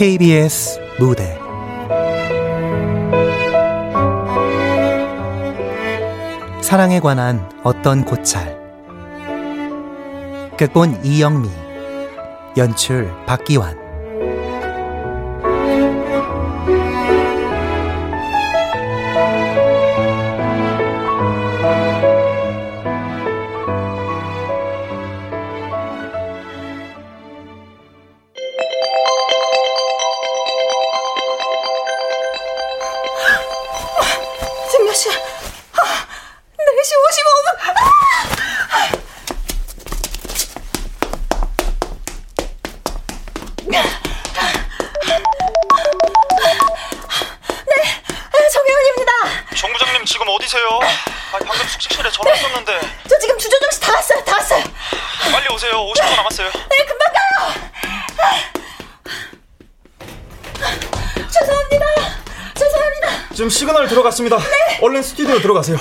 KBS 무대. 사랑에 관한 어떤 고찰. 극본 이영미. 연출 박기환 가세요.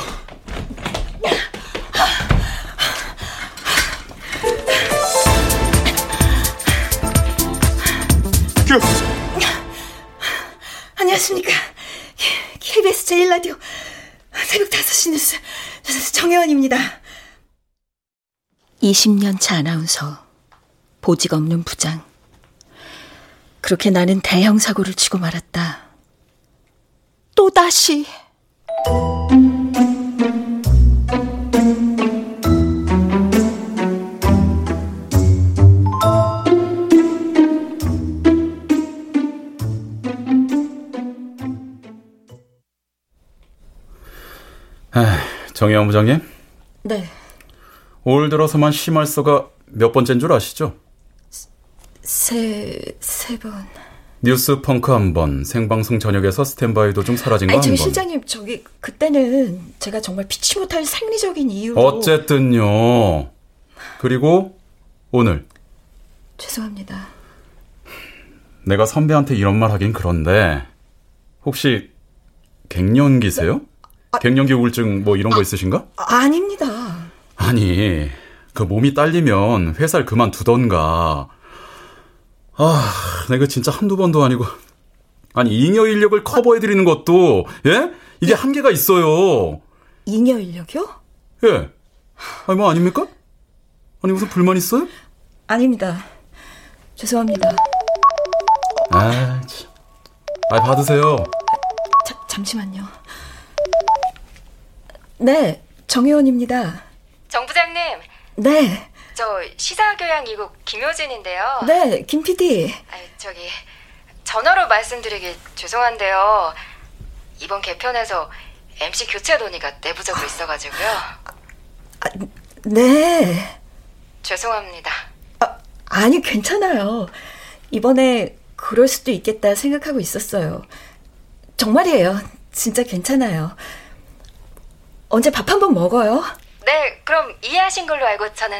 큐. 안녕하십니까. KBS 제일라디오 새벽 5시 뉴스 정혜원입니다. 20년 차 아나운서, 보직 없는 부장. 그렇게 나는 대형 사고를 치고 말았다. 또다시. 정혜영 부장님? 네. 올 들어서만 심할서가 몇 번째인 줄 아시죠? 세, 세 번. 뉴스 펑크 한 번, 생방송 저녁에서 스탠바이 도중 사라진 거한 번. 실장님, 저기 그때는 제가 정말 피치 못할 생리적인 이유로 어쨌든요. 그리고 오늘 죄송합니다. 내가 선배한테 이런 말 하긴 그런데 혹시 갱년기세요? 아, 갱년기 우울증 뭐 이런 거 아, 있으신가? 아, 닙니다 아니, 그 몸이 딸리면 회사를 그만두던가 아, 내가 진짜 한두 번도 아니고. 아니, 잉여 인력을 커버해드리는 것도, 예? 이게 한계가 있어요. 잉여 인력이요? 예. 아니, 뭐 아닙니까? 아니, 무슨 불만 있어요? 아닙니다. 죄송합니다. 아, 참. 아, 받으세요. 자, 잠시만요. 네, 정혜원입니다. 정 부장님. 네. 저 시사교양 이국 김효진인데요. 네, 김 PD. 아, 저기 전화로 말씀드리기 죄송한데요. 이번 개편에서 MC 교체 논의가 내부적으로 있어가지고요. 아, 네. 죄송합니다. 아, 아니 괜찮아요. 이번에 그럴 수도 있겠다 생각하고 있었어요. 정말이에요. 진짜 괜찮아요. 언제 밥 한 번 먹어요? 네, 그럼 이해하신 걸로 알고 저는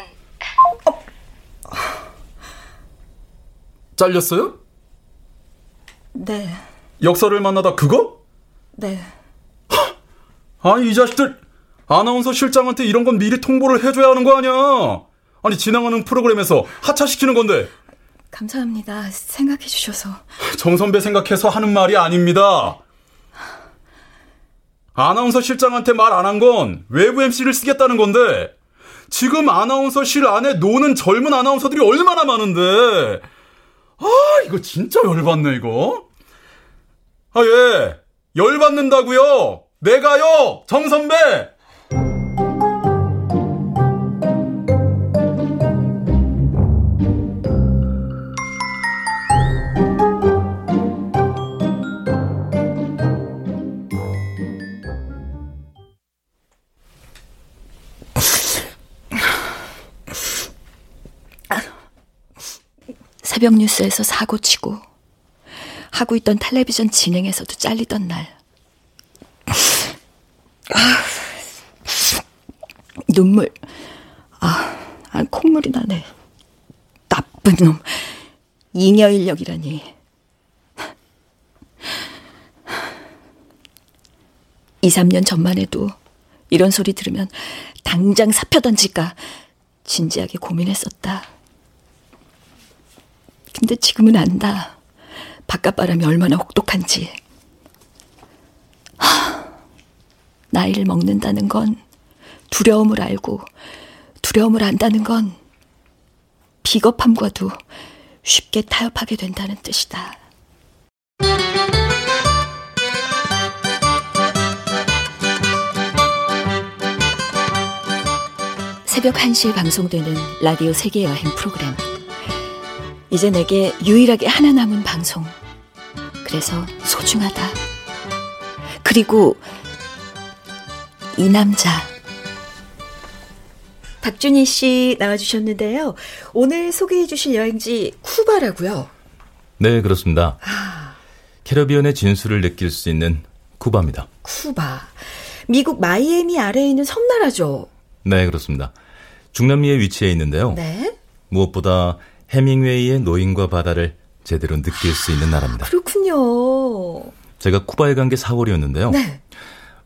잘렸어요? 네. 역사를 만나다 그거? 네. 아니 이 자식들 아나운서 실장한테 이런 건 미리 통보를 해줘야 하는 거 아니야? 아니 진행하는 프로그램에서 하차시키는 건데. 감사합니다. 생각해 주셔서. 정 선배 생각해서 하는 말이 아닙니다. 아나운서 실장한테 말 안 한 건 외부 MC를 쓰겠다는 건데 지금 아나운서실 안에 노는 젊은 아나운서들이 얼마나 많은데. 아, 이거 진짜 열받네, 이거. 아, 예. 열받는다고요. 내가요, 정 선배. 새벽 뉴스에서 사고치고 하고 있던 텔레비전 진행에서도 잘리던 날. 아, 눈물. 아, 아, 콧물이 나네. 나쁜 놈. 잉여 인력이라니. 2, 3년 전만 해도 이런 소리 들으면 당장 사표 던질까 진지하게 고민했었다. 근데 지금은 안다. 바깥바람이 얼마나 혹독한지. 하, 나이를 먹는다는 건 두려움을 알고 두려움을 안다는 건 비겁함과도 쉽게 타협하게 된다는 뜻이다. 새벽 1시에 방송되는 라디오 세계 여행 프로그램. 이제 내게 유일하게 하나 남은 방송. 그래서 소중하다. 그리고 이 남자. 박준희 씨 나와주셨는데요. 오늘 소개해 주실 여행지 쿠바라고요. 네, 그렇습니다. 캐러비언의 진수를 느낄 수 있는 쿠바입니다. 쿠바. 미국 마이애미 아래에 있는 섬나라죠. 네, 그렇습니다. 중남미에 위치해 있는데요. 네. 무엇보다 해밍웨이의 노인과 바다를 제대로 느낄 수 있는 나라입니다. 그렇군요. 제가 쿠바에 간 게 4월이었는데요. 네.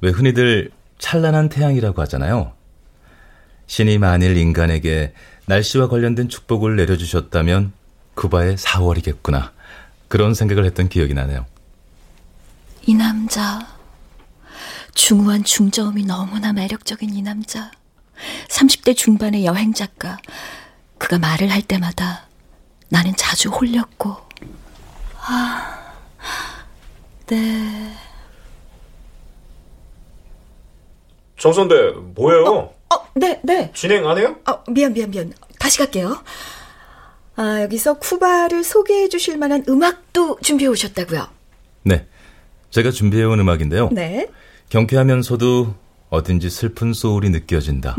왜 흔히들 찬란한 태양이라고 하잖아요. 신이 만일 인간에게 날씨와 관련된 축복을 내려주셨다면 쿠바의 4월이겠구나. 그런 생각을 했던 기억이 나네요. 이 남자. 중후한 중저음이 너무나 매력적인 이 남자. 30대 중반의 여행 작가. 그가 말을 할 때마다 나는 자주 홀렸고. 아, 네. 정선대 뭐예요? 어, 네, 네. 진행 안 해요? 어, 미안, 미안, 미안. 다시 갈게요. 아, 여기서 쿠바를 소개해 주실 만한 음악도 준비해 오셨다고요? 네. 제가 준비해 온 음악인데요. 네. 경쾌하면서도 어딘지 슬픈 소울이 느껴진다.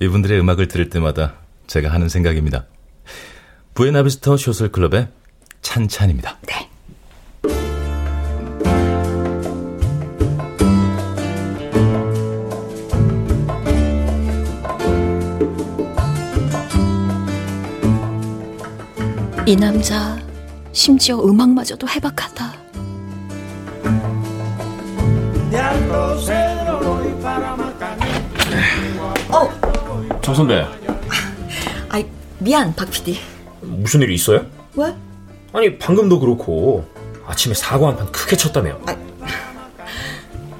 이분들의 음악을 들을 때마다 제가 하는 생각입니다. 부에나비스터 쇼슬클럽의 찬찬입니다. 네. 이 남자 심지어 음악마저도 해박하다. 정선대 아이 미안 박 PD. 무슨 일 있어요? 왜? 아니 방금도 그렇고 아침에 사고 한 판 크게 쳤다며.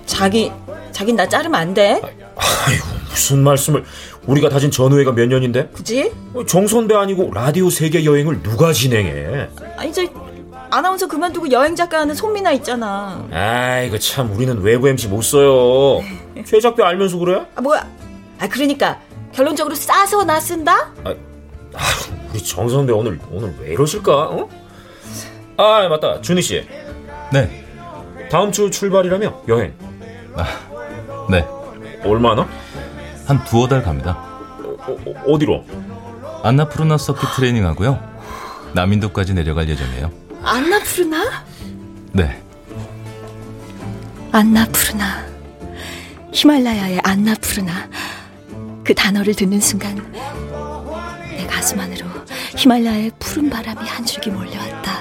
자기 자긴 나 자르면 안 돼. 아이고 무슨 말씀을 우리가 다진 전우회가 몇 년인데? 굳이? 정선대 아니고 라디오 세계 여행을 누가 진행해? 아니 저 아나운서 그만두고 여행 작가 하는 손미나 있잖아. 아이고 참 우리는 외부 MC 못 써요. 최작배 알면서 그래? 아 뭐야? 아 그러니까 결론적으로 싸서 나 쓴다? 아, 우리 정선대 오늘 오늘 왜 이러실까? 어? 아 맞다 준희 씨 네. 다음 주 출발이라며 여행 네. 얼마나? 한 두어 달 갑니다. 어, 어, 어 디로? 안나푸르나 서킷 트레이닝 하고요. 남인도까지 내려갈 예정이에요. 안나푸르나? 네. 안나푸르나. 히말라야의 안나푸르나. 그 단어를 듣는 순간 내 가슴 안으로 히말라야의 푸른 바람이 한 줄기 몰려왔다.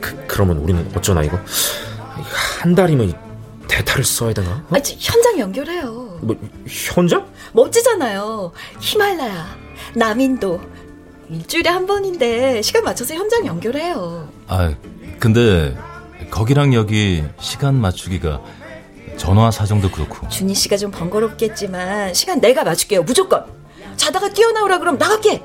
그, 그러면 우리는 어쩌나 이거 한 달이면 이 대타를 써야 되나? 어? 아, 저 현장 연결해요. 뭐 현장? 멋지잖아요. 히말라야, 남인도. 일주일에 한 번인데 시간 맞춰서 현장 연결해요. 아, 근데 거기랑 여기 시간 맞추기가 전화 사정도 그렇고. 준희 씨가 좀 번거롭겠지만 시간 내가 맞출게요. 무조건. 자다가 뛰어나오라 그럼 나갈게.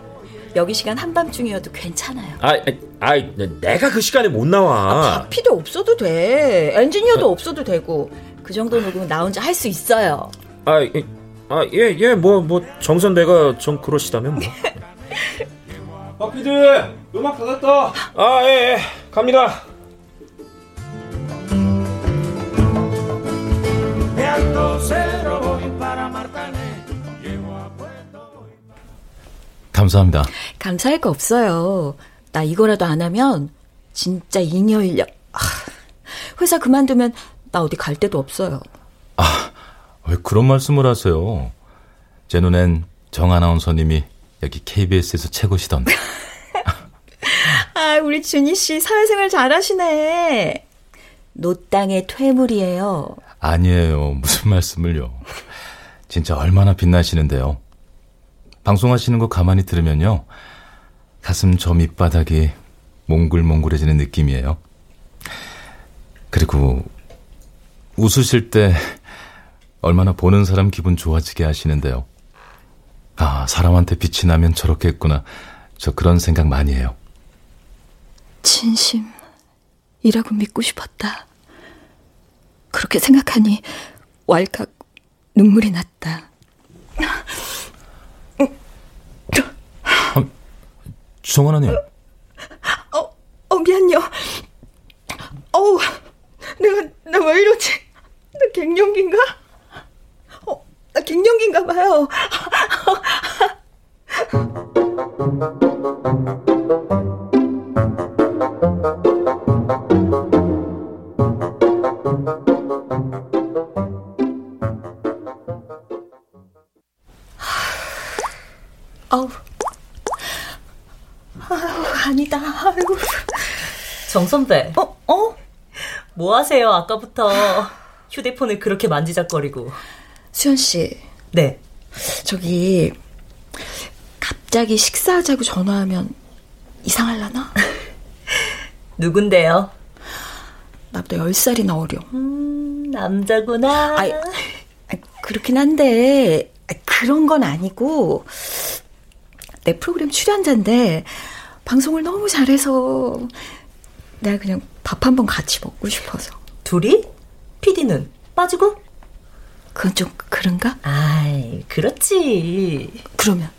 여기 시간 한밤중이어도 괜찮아요. 아, 아, 내가 그 시간에 못 나와. 바피도 없어도 돼. 엔지니어도 없어도 되고. 그 정도 녹음은 나 혼자 할 수 있어요. 아, 예, 아, 예, 예, 뭐, 뭐, 정선대가 좀 그러시다면 뭐. 박피디, 음악 다 됐다. 아, 예, 예, 갑니다. 감사합니다. 감사할 거 없어요. 나 이거라도 안 하면 진짜 잉여인력. 아, 회사 그만두면 나 어디 갈 데도 없어요. 왜 그런 말씀을 하세요? 제 눈엔 정 아나운서님이 여기 KBS에서 최고시던데. 아, 우리 준희 씨 사회생활 잘하시네. 노땅의 퇴물이에요. 아니에요. 무슨 말씀을요. 진짜 얼마나 빛나시는데요. 방송하시는 거 가만히 들으면요. 가슴 저 밑바닥이 몽글몽글해지는 느낌이에요. 그리고 웃으실 때 얼마나 보는 사람 기분 좋아지게 하시는데요. 아, 사람한테 빛이 나면 저렇게 했구나. 저 그런 생각 많이 해요. 진심이라고 믿고 싶었다. 그렇게 생각하니 왈칵 눈물이 났다. 정원아님. 어, 어, 미안요. 어우, 내가, 나 왜 이러지? 나 갱년기인가? 어, 나 갱년기인가 봐요. 아우. 아유, 아니다. 아이고. 정 선배. 어, 어? 뭐 하세요? 아까부터 휴대폰을 그렇게 만지작거리고. 수현 씨, 네. 저기 갑자기 식사하자고 전화하면 이상할라나? 누군데요? 나보다 10살이나 어려. 음, 남자구나. 아이, 아, 그렇긴 한데 아, 그런 건 아니고 내 프로그램 출연자인데 방송을 너무 잘해서 내가 그냥 밥 한 번 같이 먹고 싶어서. 둘이? PD는 빠지고? 그건 좀 그런가? 아이, 그렇지. 그러면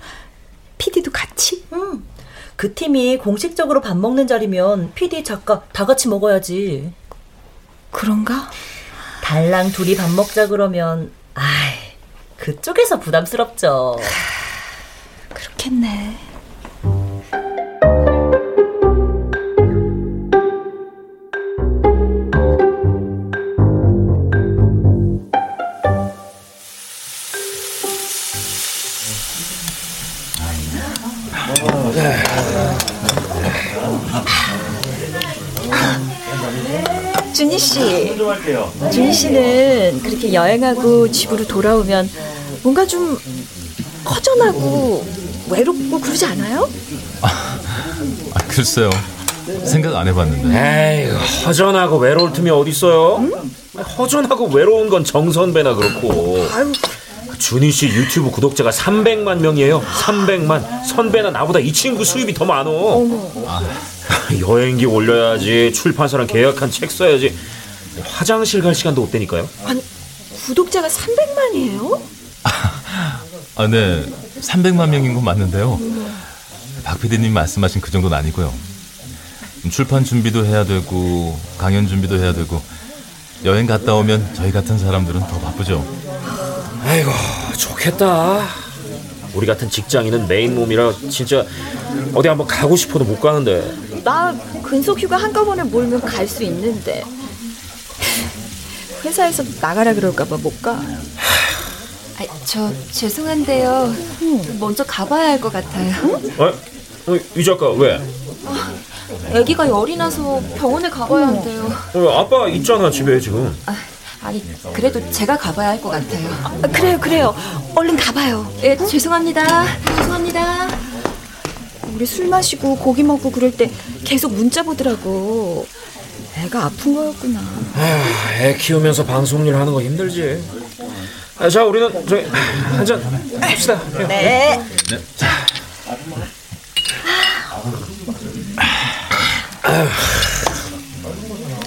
PD도 같이? 응. 그 팀이 공식적으로 밥 먹는 자리면 PD 작가 다 같이 먹어야지. 그런가? 달랑 둘이 밥 먹자 그러면 아이, 그쪽에서 부담스럽죠. 그렇겠네. 준희 씨. 준희 씨는 그렇게 여행하고 집으로 돌아오면 뭔가 좀 허전하고 외롭고 그러지 않아요? 아, 글쎄요. 생각 안 해봤는데. 에이, 허전하고 외로울 틈이 어딨어요? 허전하고 외로운 건 정선배나 그렇고. 준희 씨 유튜브 구독자가 300만 명이에요. 300만. 선배나 나보다 이 친구 수입이 더 많어. 여행기 올려야지. 출판사랑 계약한 책 써야지. 화장실 갈 시간도 없다니까요. 아니, 구독자가 300만이에요? 아, 네. 300만 명인 건 맞는데요. 박 PD님 말씀하신 그 정도는 아니고요. 출판 준비도 해야 되고, 강연 준비도 해야 되고, 여행 갔다 오면 저희 같은 사람들은 더 바쁘죠. 아이고, 좋겠다. 우리 같은 직장인은 메인 몸이라 진짜 어디 한번 가고 싶어도 못 가는데. 나 근속 휴가 한꺼번에 몰면 갈 수 있는데. 회사에서 나가라 그럴까봐 못 가. 아, 저 죄송한데요. 먼저 가봐야 할 것 같아요. 어? 어, 이 작가 왜? 아기가 열이 나서 병원에 가봐야 한대요. 어, 아빠 있잖아 집에 지금. 아니, 그래도 제가 가봐야 할 것 같아요. 아, 그래요, 그래요. 얼른 가봐요. 예, 죄송합니다. 죄송합니다. 우리 술 마시고 고기 먹고 그럴 때 계속 문자 보더라고. 애가 아픈 거였구나. 아, 애 키우면서 방송 일 하는 거 힘들지. 아, 자, 우리는 저기 한잔 합시다. 네.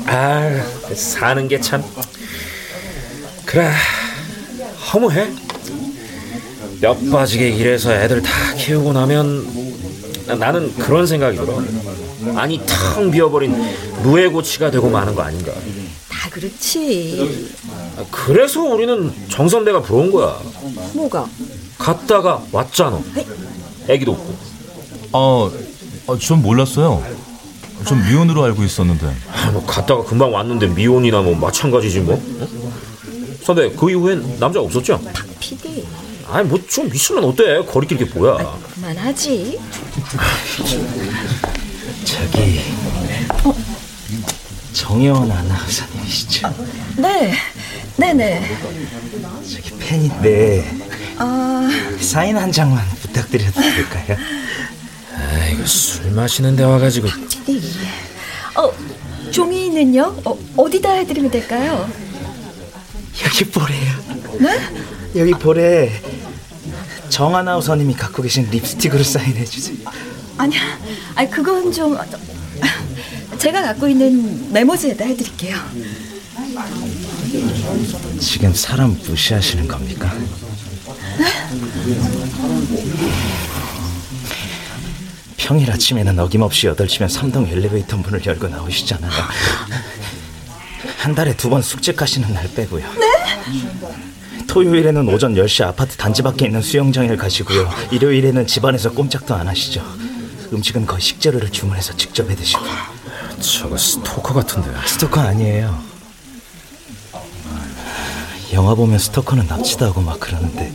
아, 사는 게 참. 그래, 허무해. 뼈 빠지게 일해서 애들 다 키우고 나면 나는 그런 생각이 들어. 아니 텅 비어버린 무해고치가 되고 마는 거 아닌가. 다 그렇지. 아, 그래서 우리는 정 선배가 부러운 거야. 뭐가? 갔다가 왔잖아. 애기도 없고. 어, 어, 전 몰랐어요. 전 미혼으로 알고 있었는데. 아, 뭐 갔다가 금방 왔는데 미혼이나 뭐 마찬가지지 뭐. 어? 선배 그 이후엔 남자 없었죠? PD. 아니 뭐 좀 있으면 어때? 거리낄 게 뭐야? 그만하지. 저기 정혜원 아나운서님이시죠? 네. 네네. 저기 팬인데 아, 사인 한 장만 부탁드려도 될까요? 아이고 술 마시는 데 와가지고 어, 종이는요? 어, 어디다 해드리면 될까요? 여기 보래요. 네? 여기 보래. 정아나우서님이 갖고 계신 립스틱으로 사인해 주세요. 아니야, 아니 그건 좀 제가 갖고 있는 메모지에다 해드릴게요. 지금 사람 무시하시는 겁니까? 평일 아침에는 어김없이 8시면 3동 엘리베이터 문을 열고 나오시잖아요. 한 달에 두 번 숙직하시는 날 빼고요. 토요일에는 오전 10시 아파트 단지 밖에 있는 수영장에 가시고요. 일요일에는 집안에서 꼼짝도 안 하시죠. 음식은 거의 식재료를 주문해서 직접 해 드시고. 저거 스토커 같은데 스토커 아니에요. 영화 보면 스토커는 납치도 하고 막 그러는데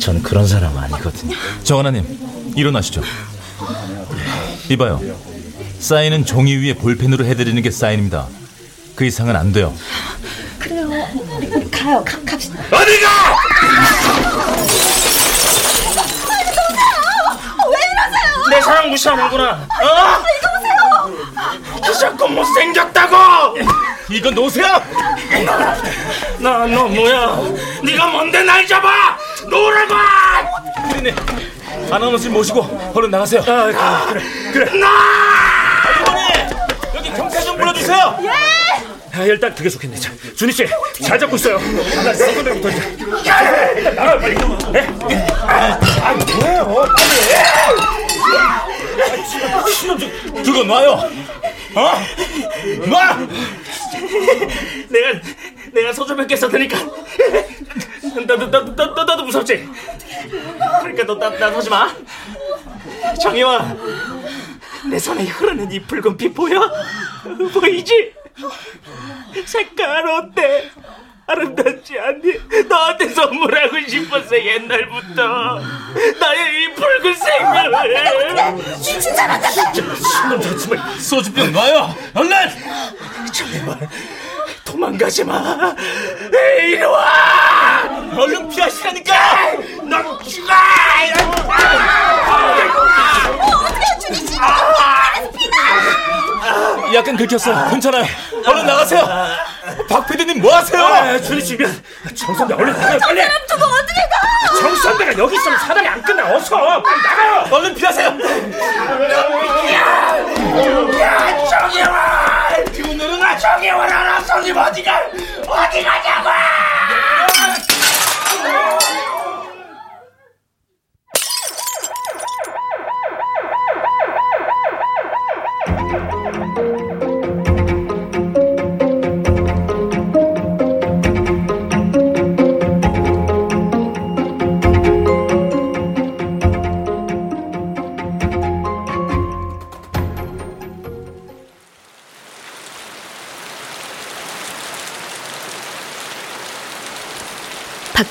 전 그런 사람 아니거든요. 정하나님, 일어나시죠. 이봐요. 사인은 종이 위에 볼펜으로 해드리는 게 사인입니다. 그 이상은 안 돼요. 그래요. 우리, 우리 가요. 가, 갑시다. 내 사랑 무시하는구나. 어? 자꾸 못생겼다고. 이거 놓으세요! 나너 뭐야? 네가 뭔데 날 잡아? 놓으라고! 피디님, 아나운서 모시고 얼른 나가세요. 아, 그래, 그래, 그래. 나! 이번에 여기 경찰 좀 불러주세요. 아, 일단 그게 좋겠네 자, 준희 씨 잘 잡고 있어요 나 서건대부터 이제 일단 나가요 빨리 예? 아, 아 뭐예요 빨리 그거 놔요. 어? 놔! 내가 내가 개 썼으니까 나도 나도 나도 나도 무섭지. 그러니까 너나 나 서지 마. 정희원, 내 손에 흐르는 이 붉은 피 보여? 보이지? 색깔 어때? 아름답지 않니? 너한테 선물하고 싶었어 옛날부터 나의 이 붉은색을 신놈 정말 소주병 놔요. 얼른! 정말 도망가지 마. 이리 와. 얼른 피하시라니까! 넌 죽어. 약간 긁혔어. 괜찮아요. 얼른 나가세요. 박 PD님 뭐 하세요? 아, 준희 씨 미안 정선배 얼른 나가요 빨리 두고 어떻게 가? 정선배가 여기 있으면 사단이 안 끝나 어서 빨리 나가요 얼른 피하세요.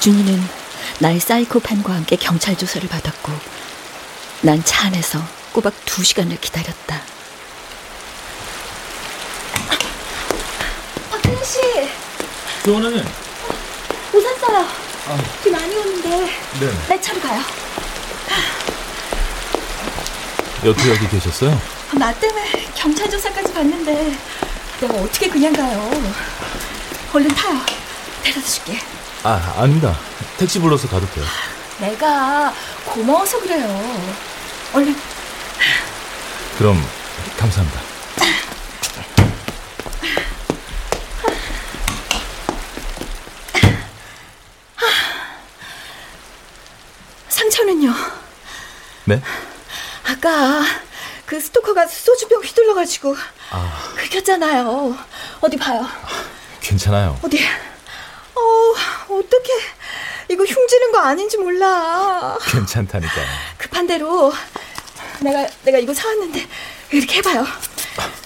준희는 나의 사이코팬과 함께 경찰 조사를 받았고 난 차 안에서 꼬박 두 시간을 기다렸다. 박준희 씨, 조원아님. 옷 샀어요. 비 많이 오는데 네. 내 차로 가요. 여태 여기 계셨어요? 나 때문에 경찰 조사까지 받는데 내가 어떻게 그냥 가요? 얼른 타요. 데려다 줄게. 아, 아닙니다. 택시 불러서 가도 돼요. 내가 고마워서 그래요. 얼른 그럼 감사합니다. 상처는요. 네? 아까 그 스토커가 소주병 휘둘러가지고 긁혔잖아요. 어디 봐요. 괜찮아요. 어디? 어, 어떡해. 이거 흉지는 거 아닌지 몰라. 괜찮다니까. 급한 대로 내가 내가 이거 사왔는데 이렇게 해봐요.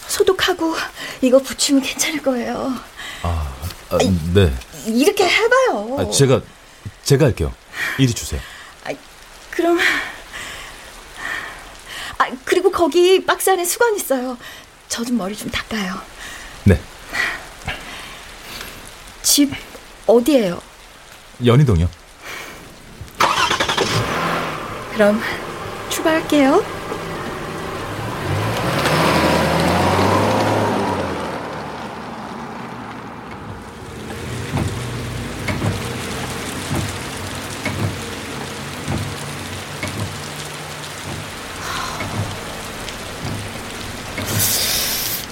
소독하고 이거 붙이면 괜찮을 거예요. 아, 아, 네. 이렇게 해봐요. 아, 제가 제가 할게요. 이리 주세요. 그럼 아 그리고 거기 박스 안에 수건 있어요. 저 좀 머리 좀 닦아요. 네. 집 어디예요? 연희동이요. 그럼 출발. 출발할게요.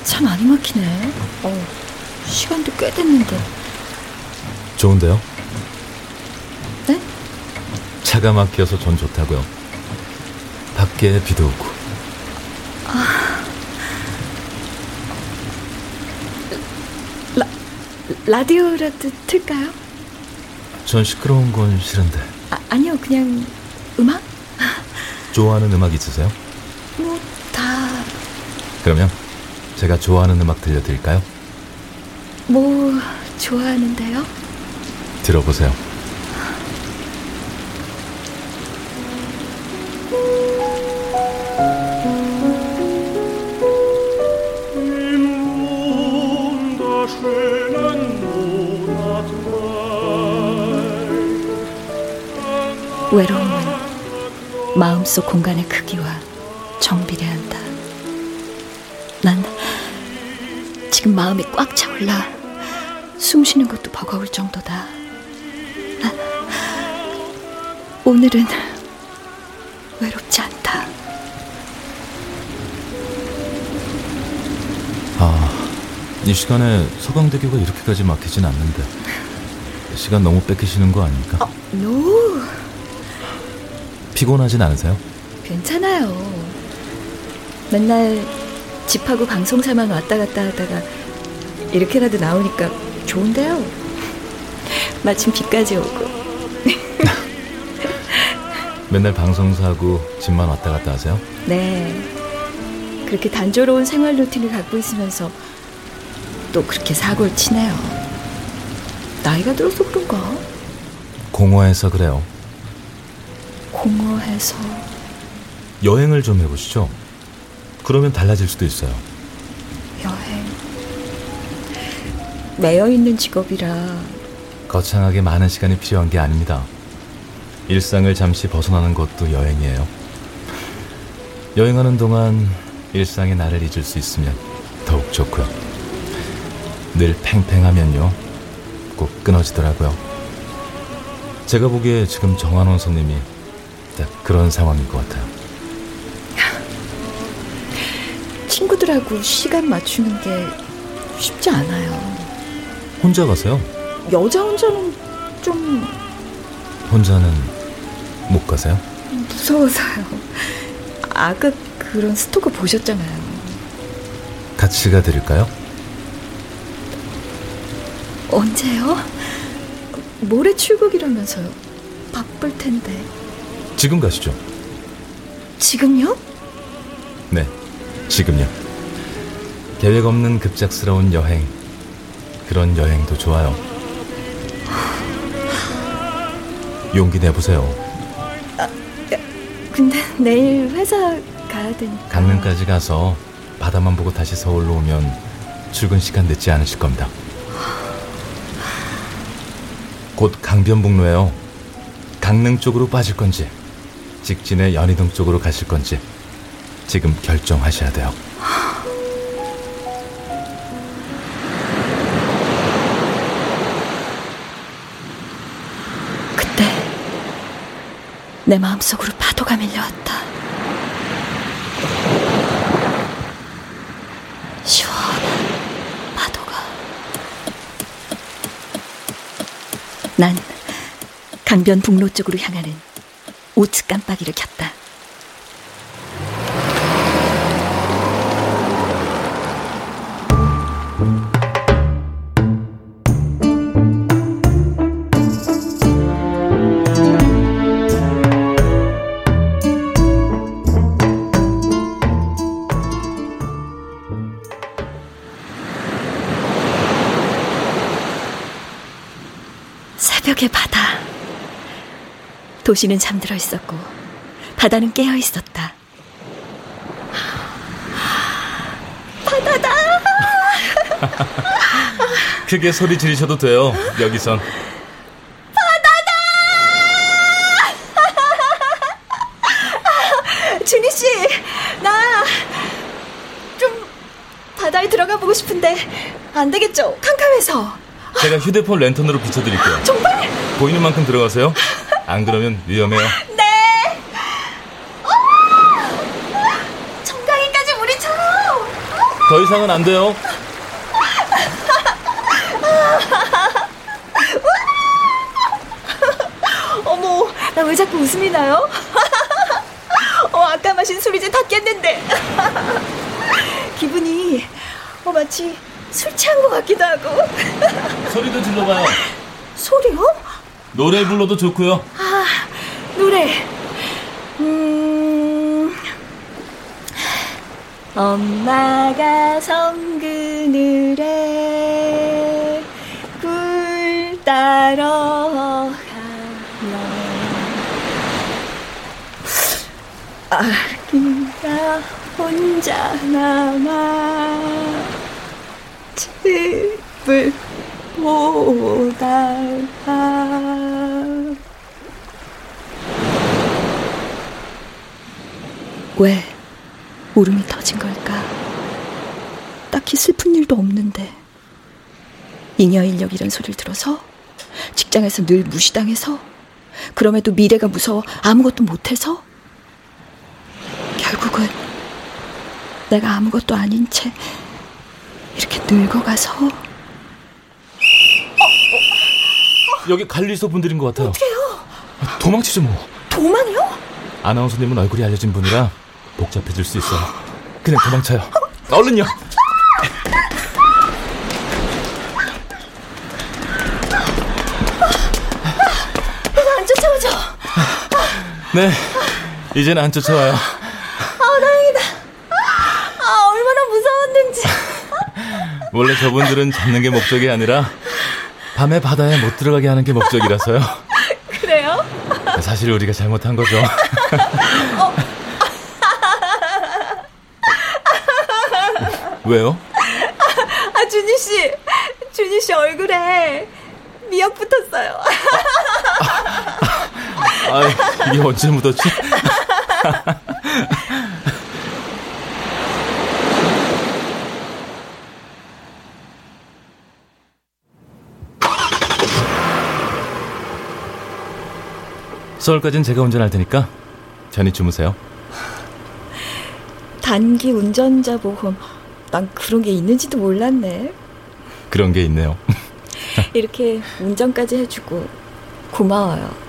참 많이 막히네. 어, 시간도 꽤 됐는데. 좋은데요? 네? 차가 막혀서 전 좋다고요. 밖에 비도 오고. 라디오라도 틀까요? 전 시끄러운 건 싫은데. 아, 아니요, 그냥 음악? 좋아하는 음악 있으세요? 뭐, 다, 그러면 제가 좋아하는 음악 들려드릴까요? 뭐, 좋아하는데요? 들어보세요. 마음속 공간의 크기와 정비례한다. 난 지금 마음이 꽉 차올라 숨 쉬는 것도 버거울 정도다. 난 오늘은 외롭지 않다. 아, 이 시간에 서강대교가 이렇게까지 막히진 않는데. 시간 너무 뺏기시는 거 아닙니까? 노, 피곤하진 않으세요? 괜찮아요. 맨날 집하고 방송사만 왔다 갔다 하다가 이렇게라도 나오니까 좋은데요. 마침 비까지 오고. 맨날 방송사고 집만 왔다 갔다 하세요? 네. 그렇게 단조로운 생활 루틴을 갖고 있으면서 또 그렇게 사고를 치네요. 나이가 들어서 그런가? 공허해서 그래요. 공허해서 여행을 좀 해보시죠. 그러면 달라질 수도 있어요. 여행. 매여 있는 직업이라 거창하게 많은 시간이 필요한 게 아닙니다. 일상을 잠시 벗어나는 것도 여행이에요. 여행하는 동안 일상의 나를 잊을 수 있으면 더욱 좋고요. 늘 팽팽하면요. 꼭 끊어지더라고요. 제가 보기에 지금 정한원 손님이 딱 그런 상황인 것 같아요. 친구들하고 시간 맞추는 게 쉽지 않아요. 혼자 가세요? 여자 혼자는 좀 혼자는 못 가세요? 무서워서요. 아까 그런 스토커 보셨잖아요. 같이 가드릴까요? 언제요? 모레 출국이라면서요. 바쁠 텐데. 지금 가시죠. 지금요? 네, 지금요. 계획 없는 급작스러운 여행. 그런 여행도 좋아요. 용기 내보세요. 근데 내일 회사 가야 되니까. 강릉까지 가서 바다만 보고 다시 서울로 오면 출근 시간 늦지 않으실 겁니다. 곧 강변북로예요. 강릉 쪽으로 빠질 건지, 직진의 연희동 쪽으로 가실 건지 지금 결정하셔야 돼요. 그때 내 마음속으로 파도가 밀려왔다. 시원한 파도가. 난 강변 북로 쪽으로 향하는 우측 깜빡이를 켰다. 도시는 잠들어 있었고 바다는 깨어 있었다. 바다다. 크게 소리 지르셔도 돼요. 여기선. 바다다. 준희 씨, 나 좀 바다에 들어가 보고 싶은데 안 되겠죠? 캄캄해서. 제가 휴대폰 랜턴으로 비춰드릴게요. 정말? 보이는 만큼 들어가세요. 안 그러면 위험해요. 네. 어! 정강이까지 우리처럼. 더 이상은 안 돼요. 어머, 나 왜 자꾸 웃음이 나요? 어, 아까 마신 술 이제 다 깼는데. 기분이 어, 마치 술 취한 것 같기도 하고. 소리도 질러봐요. 소리요? 노래 불러도 좋고요. 아, 노래. 음. 엄마가 성그늘에 굴 따러 가면 아기가 혼자 남아 집을 보다가 왜 울음이 터진 걸까? 딱히 슬픈 일도 없는데 잉여 인력 이런 소리를 들어서 직장에서 늘 무시당해서 그럼에도 미래가 무서워 아무것도 못해서 결국은 내가 아무것도 아닌 채 이렇게 늙어가서 여기 관리소 분들인 것 같아요. 어떡해요? 도망치죠 뭐. 도망이요? 아나운서님은 얼굴이 알려진 분이라 복잡해질 수 있어요. 그냥 도망쳐요. 얼른요. 안 쫓아오죠? 네, 이제는 안 쫓아와요. 아 다행이다 아 얼마나 무서웠는지 원래 저분들은 잡는 게 목적이 아니라 밤에 바다에 못 들어가게 하는 게 목적이라서요. 그래요? 사실 우리가 잘못한 거죠. 왜요? 아 준희 씨 준희 씨 얼굴에 미역 붙었어요 아, 이게 언제 묻었지? 서울까지는 제가 운전할 테니까 전이 주무세요. 단기 운전자 보험 난 그런 게 있는지도 몰랐네 그런 게 있네요. 이렇게 운전까지 해주고 고마워요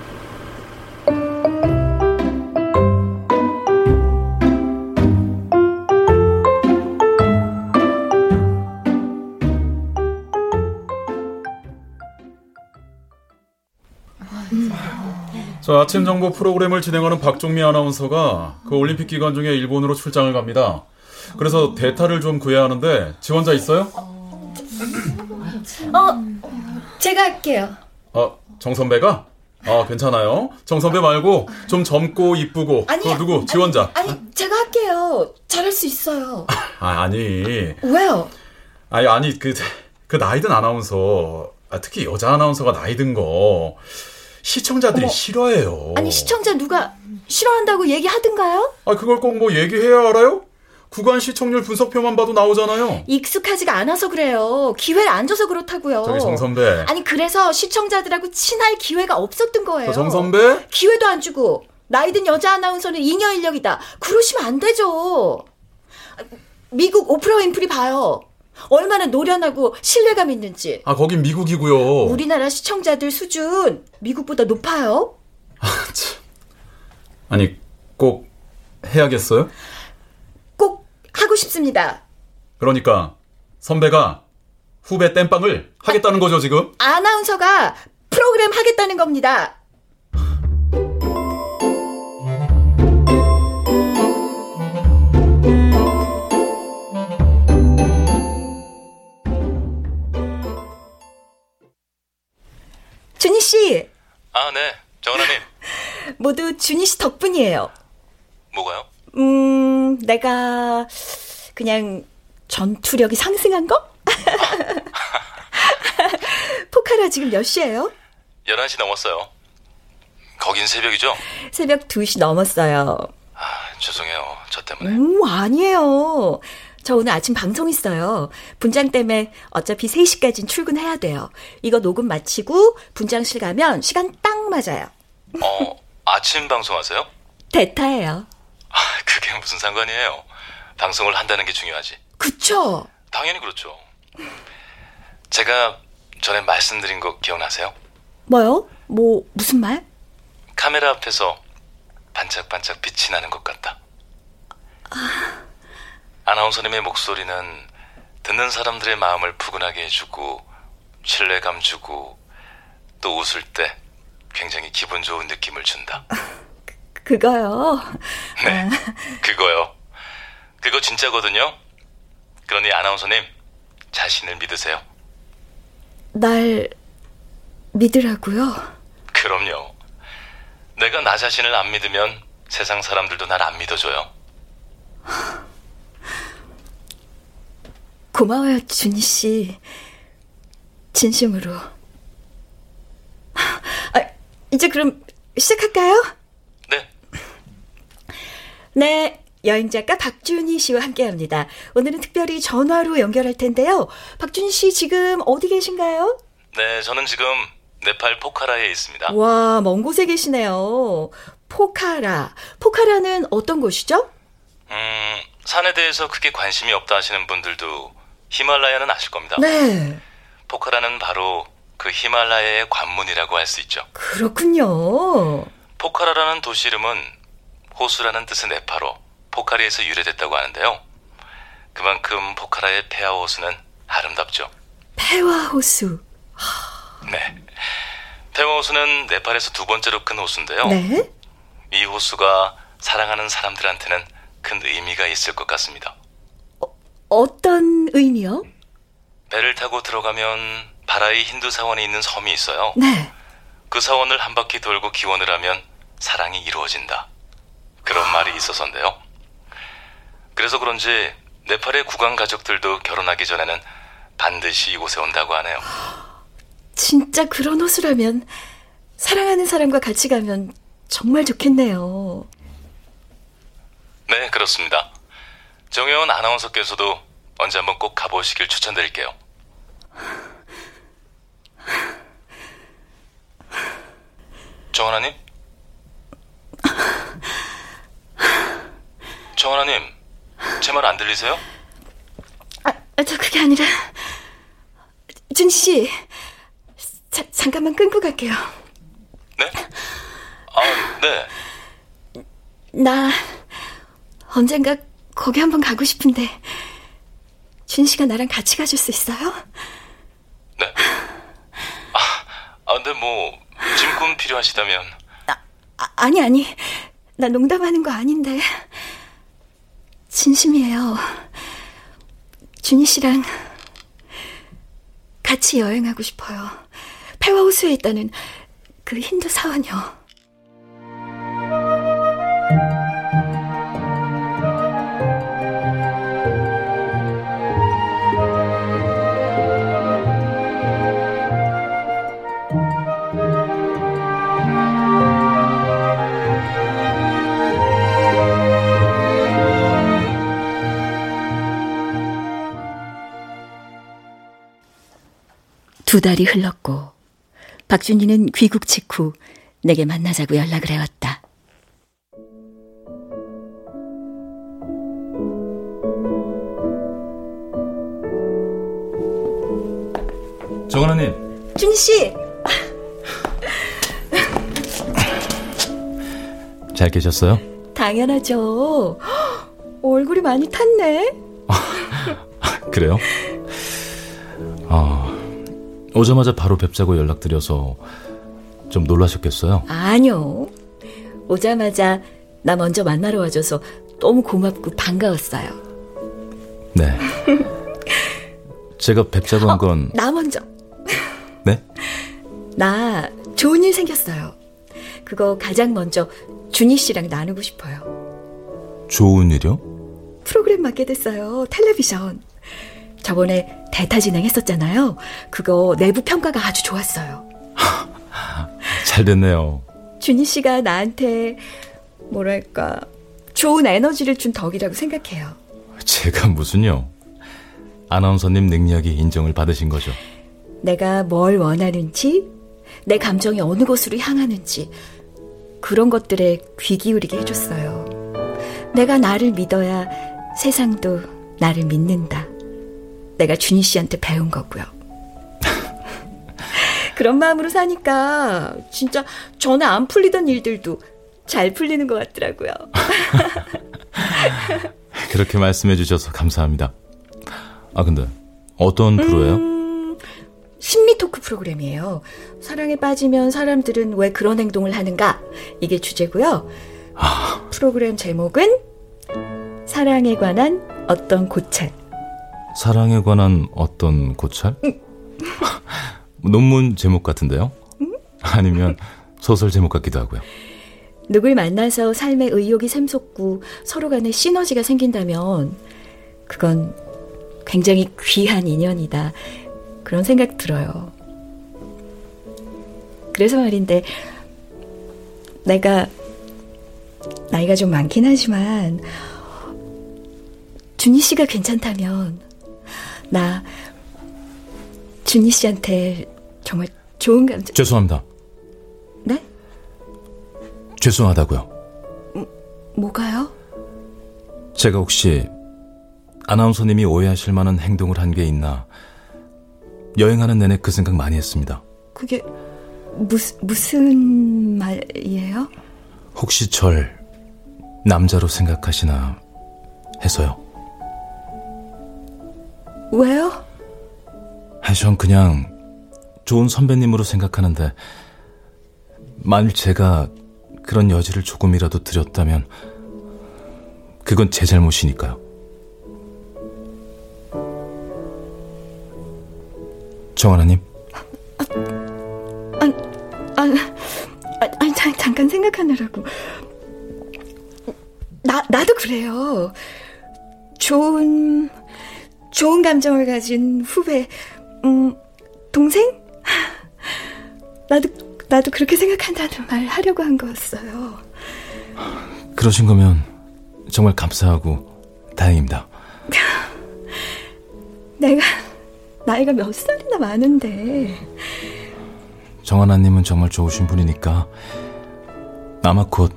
자, 아침 정보 프로그램을 진행하는 박종미 아나운서가 그 올림픽 기간 중에 일본으로 출장을 갑니다. 그래서 대타를 좀 구해야 하는데 지원자 있어요? 어 제가 할게요 아, 정 선배가? 아, 괜찮아요. 정 선배 말고 좀 젊고 이쁘고 그 누구 지원자? 아니, 아니 제가 할게요 잘할 수 있어요 아, 아니. 왜요? 아니, 아니 그, 그 나이든 아나운서, 아, 특히 여자 아나운서가 나이든 거 시청자들이 어머. 싫어해요. 아니 시청자 누가 싫어한다고 얘기하든가요? 아, 그걸 꼭 뭐 얘기해야 알아요? 구간 시청률 분석표만 봐도 나오잖아요. 익숙하지가 않아서 그래요 기회를 안 줘서 그렇다고요 저기 정 선배. 아니 그래서 시청자들하고 친할 기회가 없었던 거예요 저정 선배? 기회도 안 주고 나이든 여자 아나운서는 잉여 인력이다. 그러시면 안 되죠. 미국 오프라 윈프리 봐요. 얼마나 노련하고 신뢰감 있는지. 아, 거긴 미국이고요. 우리나라 시청자들 수준 미국보다 높아요. 아니, 꼭 해야겠어요? 꼭 하고 싶습니다. 그러니까 선배가 후배 땜빵을 하겠다는 거죠, 지금? 아나운서가 프로그램 하겠다는 겁니다. 준희 씨, 아, 네. 정은아님. 모두 준희 씨 덕분이에요. 뭐가요? 음, 내가 그냥 전투력이 상승한 거? 포카라 지금 몇 시예요? 11시 넘었어요. 거긴 새벽이죠? 새벽 2시 넘었어요. 아, 죄송해요. 저 때문에. 음, 아니에요. 저 오늘 아침 방송 있어요. 분장 때문에 어차피 3시까진 출근해야 돼요. 이거 녹음 마치고 분장실 가면 시간 딱 맞아요. 어, 아침 방송하세요? 대타예요. 아, 그게 무슨 상관이에요. 방송을 한다는 게 중요하지. 그쵸? 당연히 그렇죠. 제가 전에 말씀드린 거 기억나세요? 뭐요? 뭐, 무슨 말? 카메라 앞에서 반짝반짝 빛이 나는 것 같다. 아나운서님의 목소리는 듣는 사람들의 마음을 푸근하게 해주고 신뢰감 주고 또 웃을 때 굉장히 기분 좋은 느낌을 준다. 그거요. 네, 그거요. 그거 진짜거든요. 그러니 아나운서님 자신을 믿으세요. 날 믿으라고요? 그럼요. 내가 나 자신을 안 믿으면 세상 사람들도 날 안 믿어줘요. 고마워요, 준희 씨. 진심으로. 아, 이제 그럼 시작할까요? 네. 네, 여행 작가 박준희 씨와 함께합니다. 오늘은 특별히 전화로 연결할 텐데요. 박준희 씨 지금 어디 계신가요? 네, 저는 지금 네팔 포카라에 있습니다. 와, 먼 곳에 계시네요. 포카라. 포카라는 어떤 곳이죠? 음, 산에 대해서 크게 관심이 없다 하시는 분들도 히말라야는 아실 겁니다. 네. 포카라는 바로 그 히말라야의 관문이라고 할 수 있죠. 그렇군요. 포카라라는 도시 이름은 호수라는 뜻의 네팔어 포카리에서 유래됐다고 하는데요. 그만큼 포카라의 폐하 호수는 아름답죠. 폐화 호수. 네. 폐하 호수는 네팔에서 두 번째로 큰 호수인데요. 네. 이 호수가 사랑하는 사람들한테는 큰 의미가 있을 것 같습니다. 어떤 의미요? 배를 타고 들어가면 바라이 힌두 사원이 있는 섬이 있어요. 네. 그 사원을 한 바퀴 돌고 기원을 하면 사랑이 이루어진다. 그런 말이 있어서인데요. 그래서 그런지 네팔의 국왕 가족들도 결혼하기 전에는 반드시 이곳에 온다고 하네요. 진짜 그런 호수라면 사랑하는 사람과 같이 가면 정말 좋겠네요. 네, 그렇습니다. 정혜원 아나운서께서도 언제 한번 꼭 가보시길 추천드릴게요. 정하나님? 정하나님, 제 말 안 들리세요? 아, 저 그게 아니라 준희 씨, 자, 잠깐만 끊고 갈게요. 네? 아, 네. 나 언젠가 거기 한번 가고 싶은데 준 씨가 나랑 같이 가줄 수 있어요? 네. 아, 아 근데 뭐 짐꾼 필요하시다면 아, 아니 아니 나 농담하는 거 아닌데 진심이에요. 준희 씨랑 같이 여행하고 싶어요. 폐화호수에 있다는 그 힌두 사원이요. 두 달이 흘렀고 박준희는 귀국 직후 내게 만나자고 연락을 해왔다. 정하나님. 준희 씨, 잘 계셨어요? 당연하죠. 헉, 얼굴이 많이 탔네. 그래요? 아, 오자마자 바로 뵙자고 연락드려서 좀 놀라셨겠어요? 아니요. 오자마자 나 먼저 만나러 와줘서 너무 고맙고 반가웠어요. 네. 제가 뵙자고 한 건, 나 먼저. 네? 나 좋은 일 생겼어요. 그거 가장 먼저 준희 씨랑 나누고 싶어요. 좋은 일이요? 프로그램 맡게 됐어요. 텔레비전. 저번에 대타 진행했었잖아요. 그거 내부 평가가 아주 좋았어요. 잘 됐네요. 준희 씨가 나한테 뭐랄까 좋은 에너지를 준 덕이라고 생각해요. 제가 무슨요? 아나운서님 능력이 인정을 받으신 거죠. 내가 뭘 원하는지, 내 감정이 어느 곳으로 향하는지, 그런 것들에 귀 기울이게 해줬어요. 내가 나를 믿어야 세상도 나를 믿는다. 내가 준희 씨한테 배운 거고요. 그런 마음으로 사니까 진짜 전에 안 풀리던 일들도 잘 풀리는 것 같더라고요. 그렇게 말씀해 주셔서 감사합니다. 아, 근데 어떤 프로예요? 음, 심리 토크 프로그램이에요. 사랑에 빠지면 사람들은 왜 그런 행동을 하는가? 이게 주제고요. 아... 프로그램 제목은 사랑에 관한 어떤 고찰. 사랑에 관한 어떤 고찰? 응. 논문 제목 같은데요? 응? 아니면 소설 제목 같기도 하고요. 누굴 만나서 삶의 의욕이 샘솟고 서로 간에 시너지가 생긴다면 그건 굉장히 귀한 인연이다. 그런 생각 들어요. 그래서 말인데, 내가 나이가 좀 많긴 하지만, 준희 씨가 괜찮다면, 나, 준희 씨한테 정말 좋은 감정. 죄송합니다. 네? 죄송하다고요. 음, 뭐가요? 제가 혹시 아나운서님이 오해하실 만한 행동을 한 게 있나 여행하는 내내 그 생각 많이 했습니다. 그게 무슨 무슨 말이에요? 혹시 절 남자로 생각하시나 해서요. 왜요? 전 그냥 좋은 선배님으로 생각하는데 만일 제가 그런 여지를 조금이라도 드렸다면 그건 제 잘못이니까요. 정하나님? 아, 아, 아, 아니, 잠, 잠깐 생각하느라고. 나, 나도 그래요. 좋은, 좋은 감정을 가진 후배, 음, 동생? 나도, 나도 그렇게 생각한다는 말 하려고 한 거였어요. 그러신 거면 정말 감사하고 다행입니다. 내가 나이가 몇 살이나 많은데. 정하나님은 정말 좋으신 분이니까 아마 곧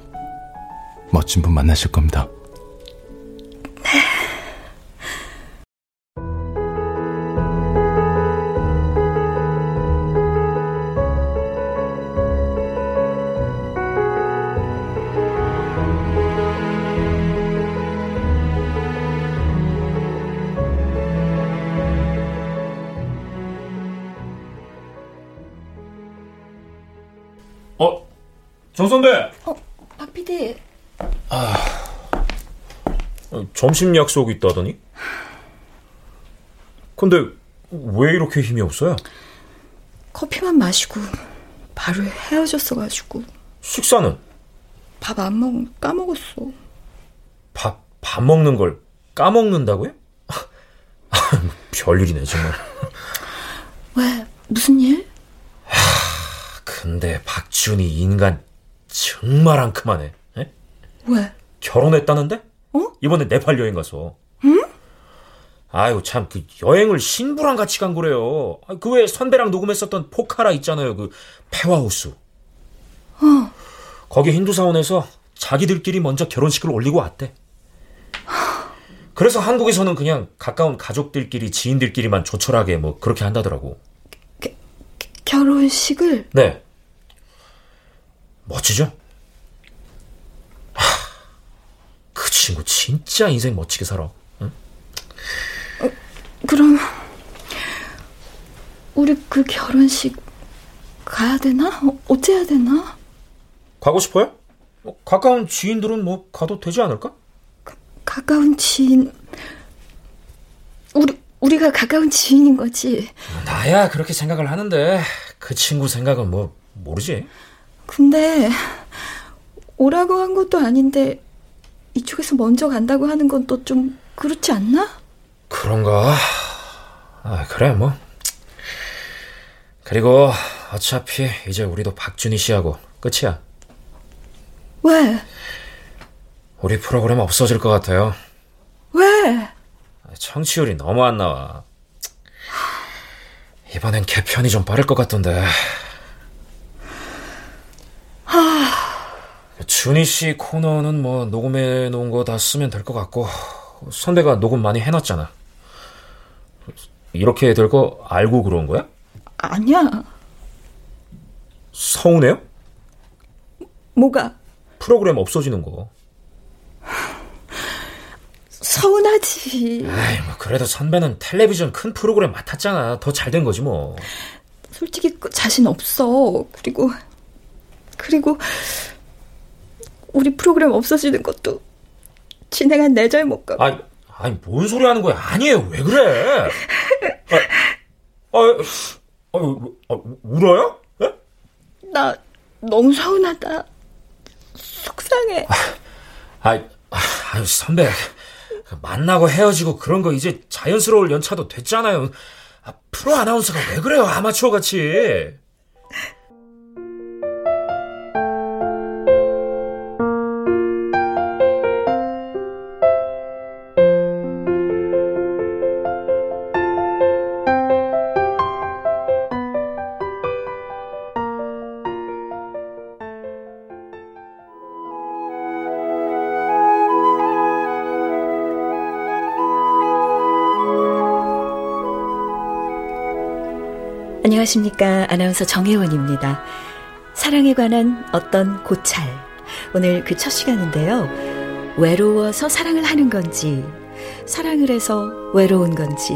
멋진 분 만나실 겁니다. 선배. 어, 박 PD. 아, 점심 약속 있다더니? 근데 왜 이렇게 힘이 없어요? 커피만 마시고 바로 헤어졌어가지고. 식사는? 밥 안 먹, 까먹었어. 밥, 밥 먹는 걸 까먹는다고요? 별일이네, 정말. 왜? 무슨 일? 하, 근데 박준이 인간 정말 앙큼하네. 에? 왜? 결혼했다는데? 어? 이번에 네팔 여행 가서. 응? 아유 참 그 여행을 신부랑 같이 간 거래요. 아, 그외 선배랑 녹음했었던 포카라 있잖아요. 그 페와우스. 어. 거기 힌두 사원에서 자기들끼리 먼저 결혼식을 올리고 왔대. 그래서 한국에서는 그냥 가까운 가족들끼리 지인들끼리만 조촐하게 뭐 그렇게 한다더라고. 게, 결혼식을? 네. 멋지죠? 하, 그 친구 진짜 인생 멋지게 살아. 응? 어, 그럼 우리 그 결혼식 가야 되나? 어, 어째야 되나? 가고 싶어요? 뭐, 가까운 지인들은 뭐 가도 되지 않을까? 가, 가까운 지인 우리 우리가 가까운 지인인 거지. 나야 그렇게 생각을 하는데 그 친구 생각은 뭐 모르지. 근데 오라고 한 것도 아닌데 이쪽에서 먼저 간다고 하는 건 또 좀 그렇지 않나? 그런가? 아, 그래 뭐. 그리고 어차피 이제 우리도 박준희 씨하고 끝이야. 왜? 우리 프로그램 없어질 것 같아요. 왜? 네. 청취율이 너무 안 나와. 이번엔 개편이 좀 빠를 것 같던데. 준희 씨 코너는 뭐 녹음해 놓은 거 다 쓰면 될 것 같고 선배가 녹음 많이 해놨잖아. 이렇게 될 거 알고 그런 거야? 아니야. 서운해요? 뭐가? 프로그램 없어지는 거. 서운하지. 아이, 뭐 그래도 선배는 텔레비전 큰 프로그램 맡았잖아. 더 잘 된 거지 뭐. 솔직히 그 자신 없어. 그리고 그리고 우리 프로그램 없어지는 것도 진행한 내 잘못 같고. 아니, 아니 뭔 소리 하는 거야? 아니에요. 왜 그래? 아, 아, 아, 아, 울어요? 예? 나 너무 서운하다. 속상해. 아, 아, 아유 선배 만나고 헤어지고 그런 거 이제 자연스러울 연차도 됐잖아요. 아, 프로 아나운서가 왜 그래요? 아마추어 같이. 안녕하십니까. 아나운서 정혜원입니다. 사랑에 관한 어떤 고찰. 오늘 그 첫 시간인데요. 외로워서 사랑을 하는 건지, 사랑을 해서 외로운 건지,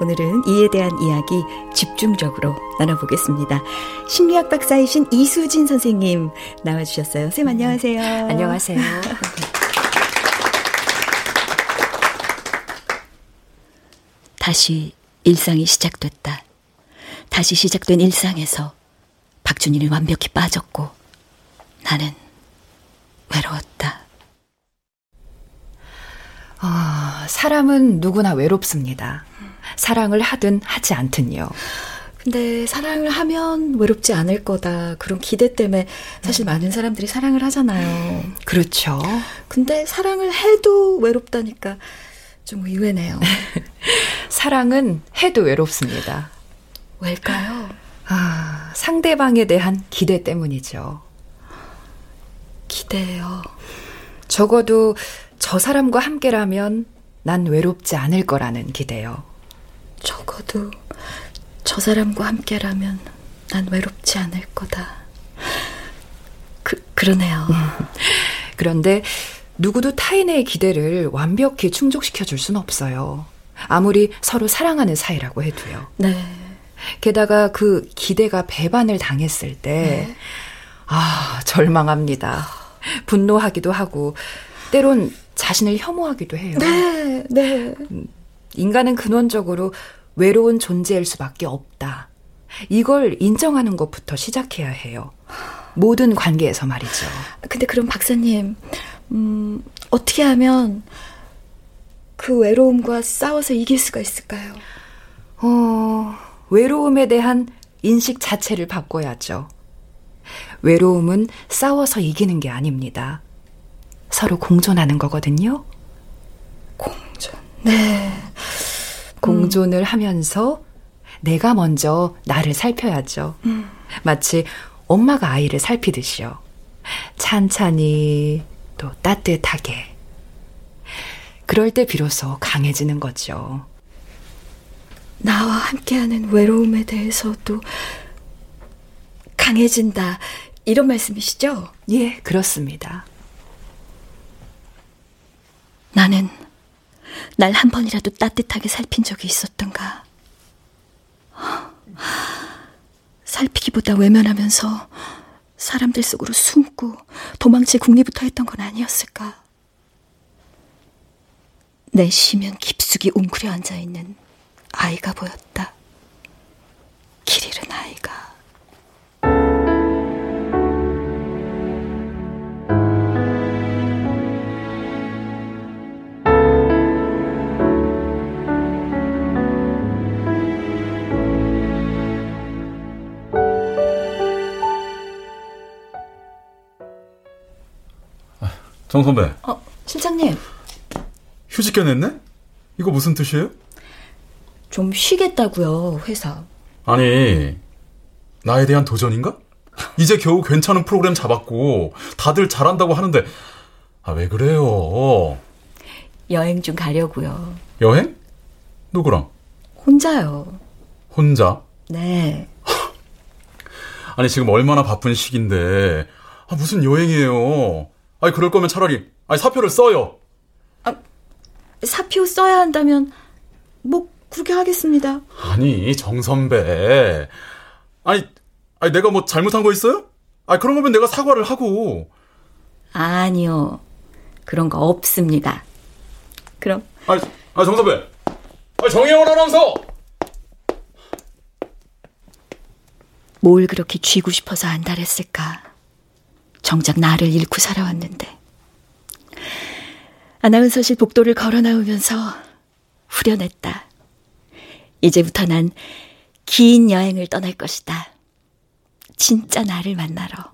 오늘은 이에 대한 이야기 집중적으로 나눠보겠습니다. 심리학 박사이신 이수진 선생님 나와주셨어요. 쌤 안녕하세요. 안녕하세요. 다시 일상이 시작됐다. 다시 시작된 일상에서 박준희는 완벽히 빠졌고 나는 외로웠다. 아, 사람은 누구나 외롭습니다. 사랑을 하든 하지 않든요. 근데 사랑을 하면 외롭지 않을 거다. 그런 기대 때문에 사실 많은 사람들이 사랑을 하잖아요. 그렇죠. 근데 사랑을 해도 외롭다니까 좀 의외네요. 사랑은 해도 외롭습니다. 왜일까요? 아, 상대방에 대한 기대 때문이죠. 기대요. 적어도 저 사람과 함께라면 난 외롭지 않을 거라는 기대요. 적어도 저 사람과 함께라면 난 외롭지 않을 거다. 그, 그러네요. 그런데 누구도 타인의 기대를 완벽히 충족시켜 줄 수는 없어요. 아무리 서로 사랑하는 사이라고 해도요. 네. 게다가 그 기대가 배반을 당했을 때, 네. 아, 절망합니다. 분노하기도 하고, 때론 자신을 혐오하기도 해요. 네, 네. 인간은 근원적으로 외로운 존재일 수밖에 없다. 이걸 인정하는 것부터 시작해야 해요. 모든 관계에서 말이죠. 근데 그럼 박사님, 음, 어떻게 하면 그 외로움과 싸워서 이길 수가 있을까요? 어, 외로움에 대한 인식 자체를 바꿔야죠. 외로움은 싸워서 이기는 게 아닙니다. 서로 공존하는 거거든요. 공존. 네. 공존을 하면서 내가 먼저 나를 살펴야죠. 음. 마치 엄마가 아이를 살피듯이요. 찬찬히 또 따뜻하게. 그럴 때 비로소 강해지는 거죠. 나와 함께하는 외로움에 대해서도 강해진다. 이런 말씀이시죠? 예, 그렇습니다. 나는 날 한 번이라도 따뜻하게 살핀 적이 있었던가. 살피기보다 외면하면서 사람들 속으로 숨고 도망칠 궁리부터 했던 건 아니었을까. 내 시면 깊숙이 웅크려 앉아 있는 아이가 보였다. 길 잃은 아이가. 정 선배, 어, 실장님. 휴직 견했네? 이거 무슨 뜻이에요? 좀 쉬겠다고요, 회사. 아니, 나에 대한 도전인가? 이제 겨우 괜찮은 프로그램 잡았고, 다들 잘한다고 하는데, 아, 왜 그래요? 여행 좀 가려고요. 여행? 누구랑? 혼자요. 혼자? 네. 아니, 지금 얼마나 바쁜 시기인데, 아, 무슨 여행이에요? 아니, 그럴 거면 차라리, 아니, 사표를 써요. 사표 써야 한다면, 뭐, 그렇게 하겠습니다. 아니, 정 선배. 아니, 아니, 내가 뭐 잘못한 거 있어요? 아니, 그런 거면 내가 사과를 하고. 아니요. 그런 거 없습니다. 그럼, 아니, 아니, 정 선배. 아니, 정혜원 아나운서! 뭘 그렇게 쥐고 싶어서 안달했을까? 정작 나를 잃고 살아왔는데. 아나운서실 복도를 걸어 나오면서 후련했다. 이제부터 난 긴 여행을 떠날 것이다. 진짜 나를 만나러.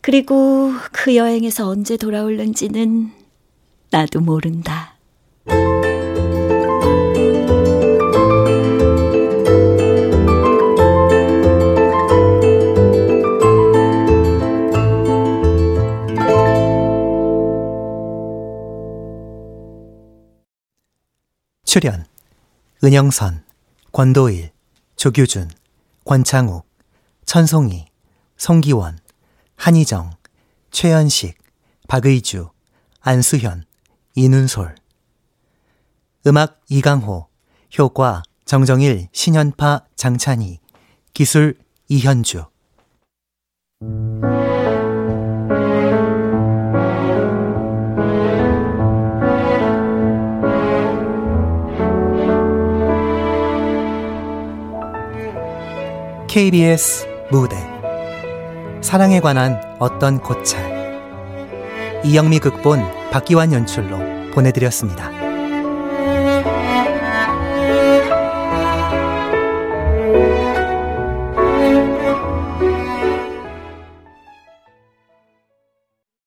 그리고 그 여행에서 언제 돌아올는지는 나도 모른다. 출연 은영선, 권도일, 조규준, 권창욱, 천송이, 송기원, 한희정, 최연식, 박의주, 안수현, 이눈솔. 음악 이강호, 효과 정정일, 신현파, 장찬희, 기술 이현주 KBS 무대 사랑에 관한 어떤 고찰 이영미 극본 박기환 연출로 보내드렸습니다.